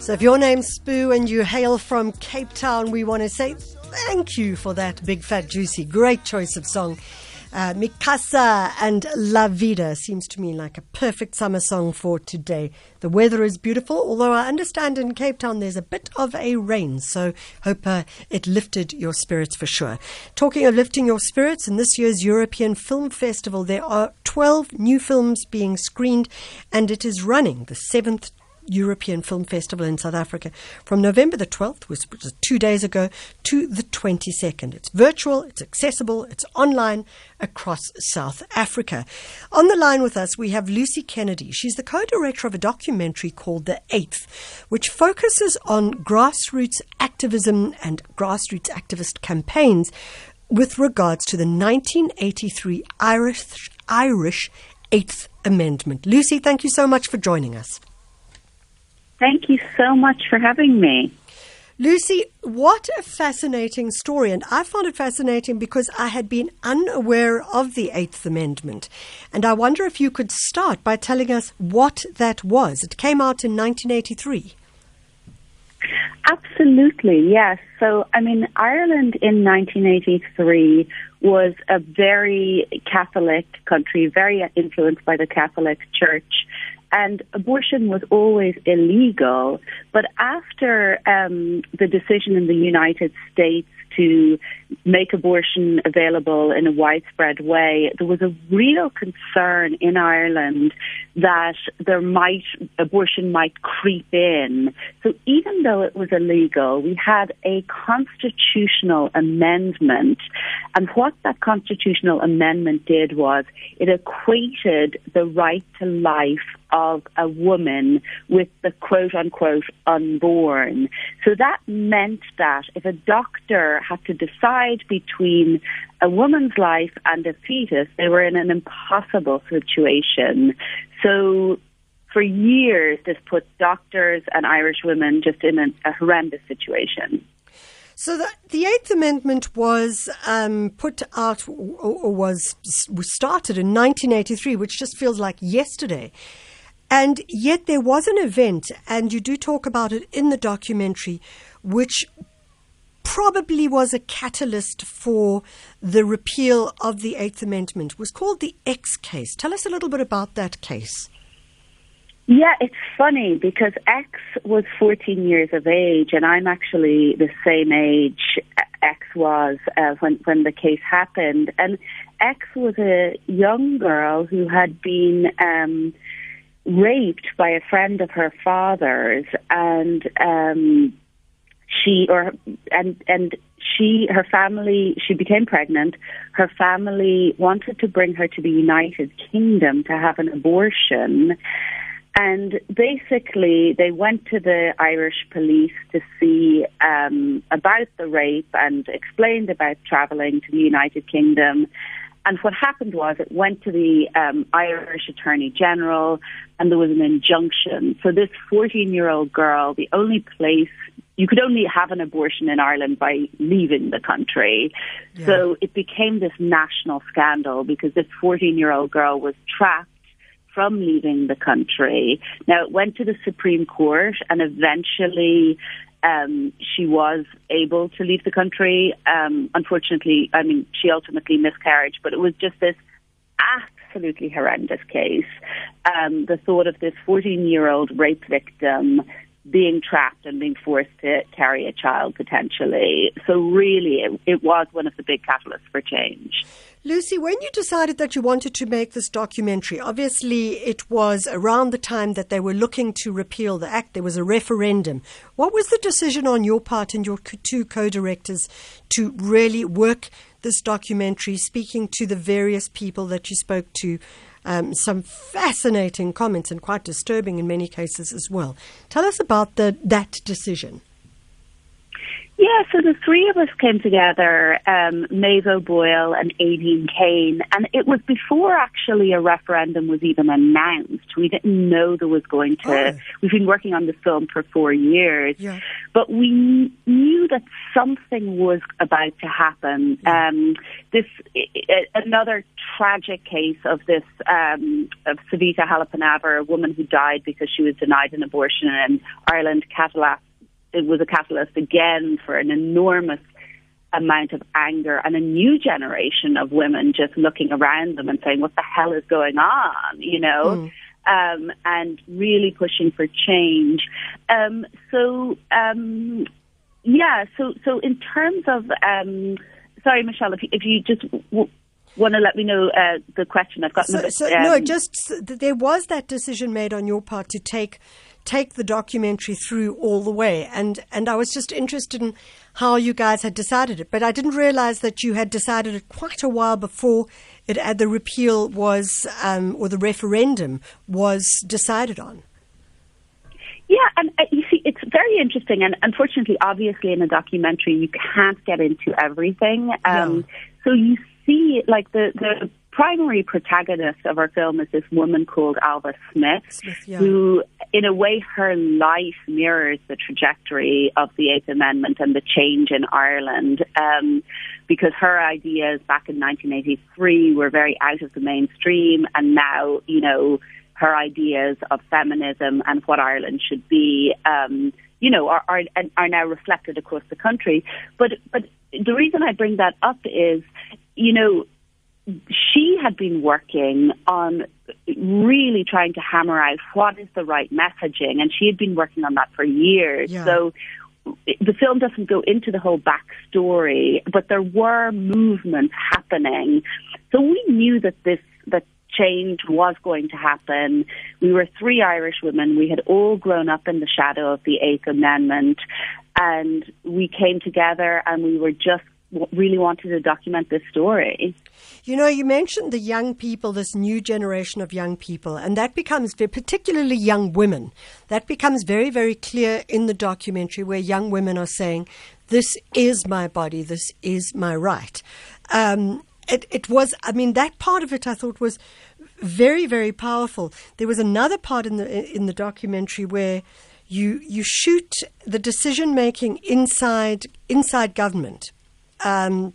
So, if your name's Spoo and you hail from Cape Town, we want to say thank you for that big, fat, juicy, great choice of song. Uh, Mi Casa and La Vida seems to me like a perfect summer song for today. The weather is beautiful, although I understand in Cape Town there's a bit of a rain, so hope uh, it lifted your spirits for sure. Talking of lifting your spirits, in this year's European Film Festival, there are 12 new films being screened, and it is running the seventh European Film Festival in South Africa from November the 12th, which was two days ago, to the 22nd. It's virtual, it's accessible, it's online across South Africa. On the line with us, we have Lucy Kennedy. She's the co director of a documentary called The Eighth, which focuses on grassroots activism and grassroots activist campaigns with regards to the 1983 Irish, Irish Eighth Amendment. Lucy, thank you so much for joining us. Thank you so much for having me. Lucy, what a fascinating story. And I found it fascinating because I had been unaware of the Eighth Amendment. And I wonder if you could start by telling us what that was. It came out in 1983. Absolutely, yes. So, I mean, Ireland in 1983 was a very Catholic country, very influenced by the Catholic Church and abortion was always illegal. But after um, the decision in the United States to make abortion available in a widespread way, there was a real concern in Ireland that there might abortion might creep in. So even though it was illegal, we had a constitutional amendment, and what that constitutional amendment did was it equated the right to life of a woman with the quote unquote unborn. So that meant that if a doctor had to decide between a woman's life and a fetus, they were in an impossible situation. So for years, this put doctors and Irish women just in a, a horrendous situation. So the, the, Eighth Amendment was um, put out or, was, was started in 1983, which just feels like yesterday. And yet there was an event, and you do talk about it in the documentary, which probably was a catalyst for the repeal of the Eighth Amendment. Was called the X case. Tell us a little bit about that case. Yeah, it's funny because X was 14 years of age, and I'm actually the same age X was uh, when when the case happened. And X was a young girl who had been um, raped by a friend of her father's, and um, she or and and she her family she became pregnant. Her family wanted to bring her to the United Kingdom to have an abortion. And basically, they went to the Irish police to see um, about the rape and explained about travelling to the United Kingdom. And what happened was it went to the um, Irish Attorney General and there was an injunction. So this 14 year old girl, the only place you could only have an abortion in Ireland by leaving the country. Yeah. So it became this national scandal because this 14 year old girl was trapped from leaving the country. Now it went to the Supreme Court and eventually um, she was able to leave the country. Um, unfortunately, I mean, she ultimately miscarried, but it was just this absolutely horrendous case. Um, the thought of this 14 year old rape victim being trapped and being forced to carry a child potentially. So, really, it, it was one of the big catalysts for change. Lucy, when you decided that you wanted to make this documentary, obviously it was around the time that they were looking to repeal the act. There was a referendum. What was the decision on your part and your two co directors to really work this documentary, speaking to the various people that you spoke to? Um, some fascinating comments and quite disturbing in many cases as well. Tell us about the, that decision. Yeah, so the three of us came together, um, Maeve O'Boyle and Aideen Kane, and it was before actually a referendum was even announced. We didn't know there was going to. Oh. We've been working on the film for four years, yeah. but we knew that something was about to happen. Yeah. Um, this another tragic case of this um, of Savita Halappanavar, a woman who died because she was denied an abortion in Ireland, Catalan it was a catalyst again for an enormous amount of anger and a new generation of women just looking around them and saying, "What the hell is going on?" You know. Mm. Um, and really pushing for change. Um, so, um, yeah. So, so in terms of, um, sorry, Michelle, if you, if you just w- want to let me know uh, the question I've got. So, so no, um, just there was that decision made on your part to take take the documentary through all the way. And, and I was just interested in how you guys had decided it. But I didn't realize that you had decided it quite a while before it, uh, the repeal was, um, or the referendum was decided on. Yeah, and uh, you see, it's very interesting. And unfortunately, obviously, in a documentary, you can't get into everything. Um, yeah. So you see, like, the, the primary protagonist of our film is this woman called Ailbhe Smyth, Smyth yeah. who, in a way, her life mirrors the trajectory of the Eighth Amendment and the change in Ireland. Um, because her ideas back in 1983 were very out of the mainstream, and now, you know, her ideas of feminism and what Ireland should be, um, you know, are, are are now reflected across the country. But but the reason I bring that up is, you know, she had been working on really trying to hammer out what is the right messaging, and she had been working on that for years. Yeah. So the film doesn't go into the whole backstory, but there were movements happening. So we knew that this that change was going to happen. We were three Irish women. We had all grown up in the shadow of the Eighth Amendment, and we came together and we were just really wanted to document this story. You know, you mentioned the young people, this new generation of young people, and that becomes particularly young women. That becomes very, very clear in the documentary where young women are saying, This is my body, this is my right. Um, it, it was, I mean, that part of it I thought was very, very powerful. There was another part in the in the documentary where you you shoot the decision making inside inside government um,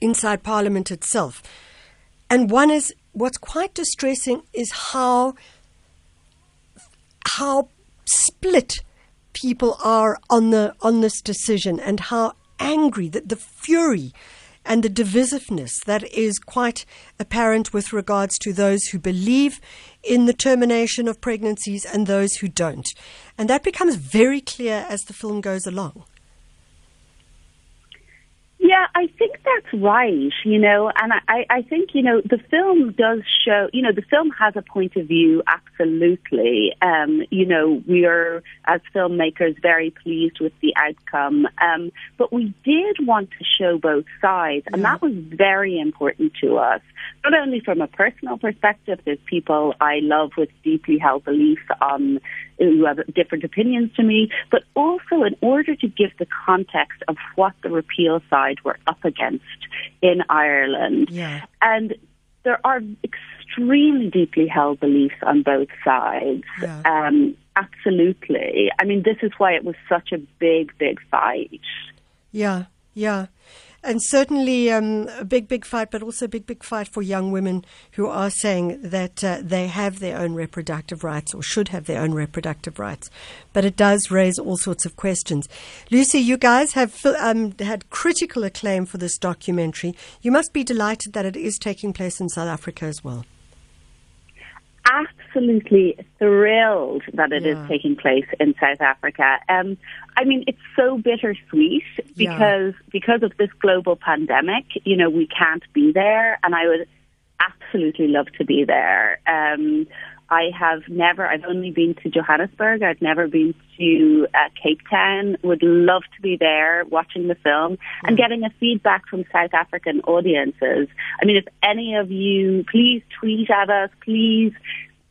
inside Parliament itself. And one is what's quite distressing is how how split people are on the on this decision and how angry that the fury and the divisiveness that is quite apparent with regards to those who believe in the termination of pregnancies and those who don't. And that becomes very clear as the film goes along. Yeah, I think that's right, you know, and I, I think, you know, the film does show, you know, the film has a point of view, absolutely. Um, you know, we are, as filmmakers, very pleased with the outcome. Um, but we did want to show both sides, and that was very important to us. Not only from a personal perspective, there's people I love with deeply held beliefs on who have different opinions to me, but also in order to give the context of what the repeal side were up against in Ireland. Yeah. And there are extremely deeply held beliefs on both sides. Yeah. Um, absolutely. I mean, this is why it was such a big, big fight. Yeah, yeah and certainly um, a big, big fight, but also a big, big fight for young women who are saying that uh, they have their own reproductive rights or should have their own reproductive rights. But it does raise all sorts of questions. Lucy, you guys have um, had critical acclaim for this documentary. You must be delighted that it is taking place in South Africa as well absolutely thrilled that it yeah. is taking place in South Africa. Um, I mean, it's so bittersweet because yeah. because of this global pandemic. You know, we can't be there, and I would absolutely love to be there. Um, I have never. I've only been to Johannesburg. I've never been to uh, Cape Town. Would love to be there watching the film and getting a feedback from South African audiences. I mean, if any of you, please tweet at us. Please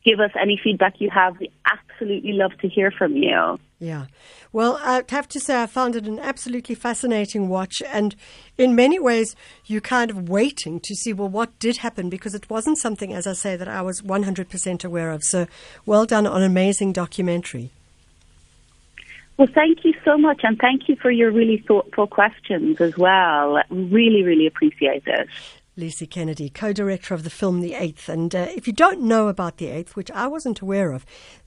give us any feedback you have. We absolutely love to hear from you. Yeah. Well, I have to say, I found it an absolutely fascinating watch. And in many ways, you're kind of waiting to see, well, what did happen? Because it wasn't something, as I say, that I was 100% aware of. So well done on an amazing documentary. Well, thank you so much. And thank you for your really thoughtful questions as well. Really, really appreciate it. Lucy Kennedy, co director of the film The Eighth. And uh, if you don't know about The Eighth, which I wasn't aware of,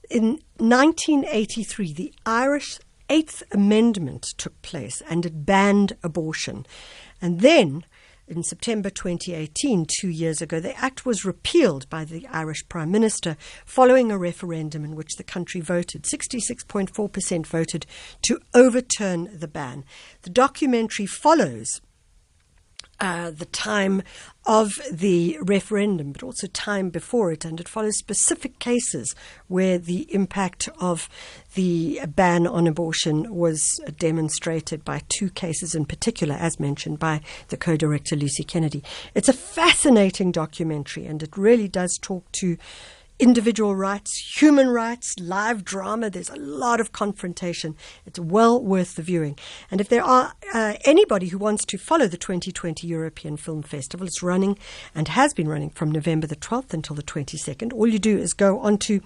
in 1983, the Irish Eighth Amendment took place and it banned abortion. And then in September 2018, two years ago, the act was repealed by the Irish Prime Minister following a referendum in which the country voted. 66.4% voted to overturn the ban. The documentary follows uh, the time of the referendum, but also time before it, and it follows specific cases where the impact of the ban on abortion was demonstrated by two cases in particular, as mentioned by the co director Lucy Kennedy. It's a fascinating documentary, and it really does talk to individual rights, human rights, live drama. There's a lot of confrontation. It's well worth the viewing. And if there are uh, anybody who wants to follow the 2020 European Film Festival, it's running and has been running from November the 12th until the 22nd. All you do is go onto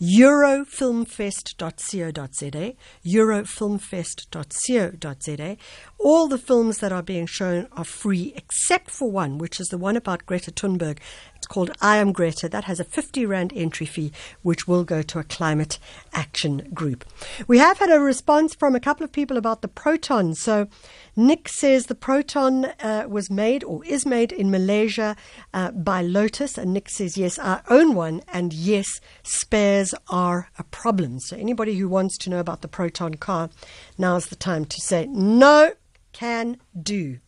eurofilmfest.co.za, eurofilmfest.co.za. All the films that are being shown are free except for one, which is the one about Greta Thunberg. It's called I Am Greta. That has a 50 Rand entry fee, which will go to a climate action group. We have had a response from a couple of people about the proton. So Nick says the proton uh, was made or is made in Malaysia uh, by Lotus. And Nick says, yes, I own one. And yes, spares are a problem. So anybody who wants to know about the proton car, now's the time to say no can do.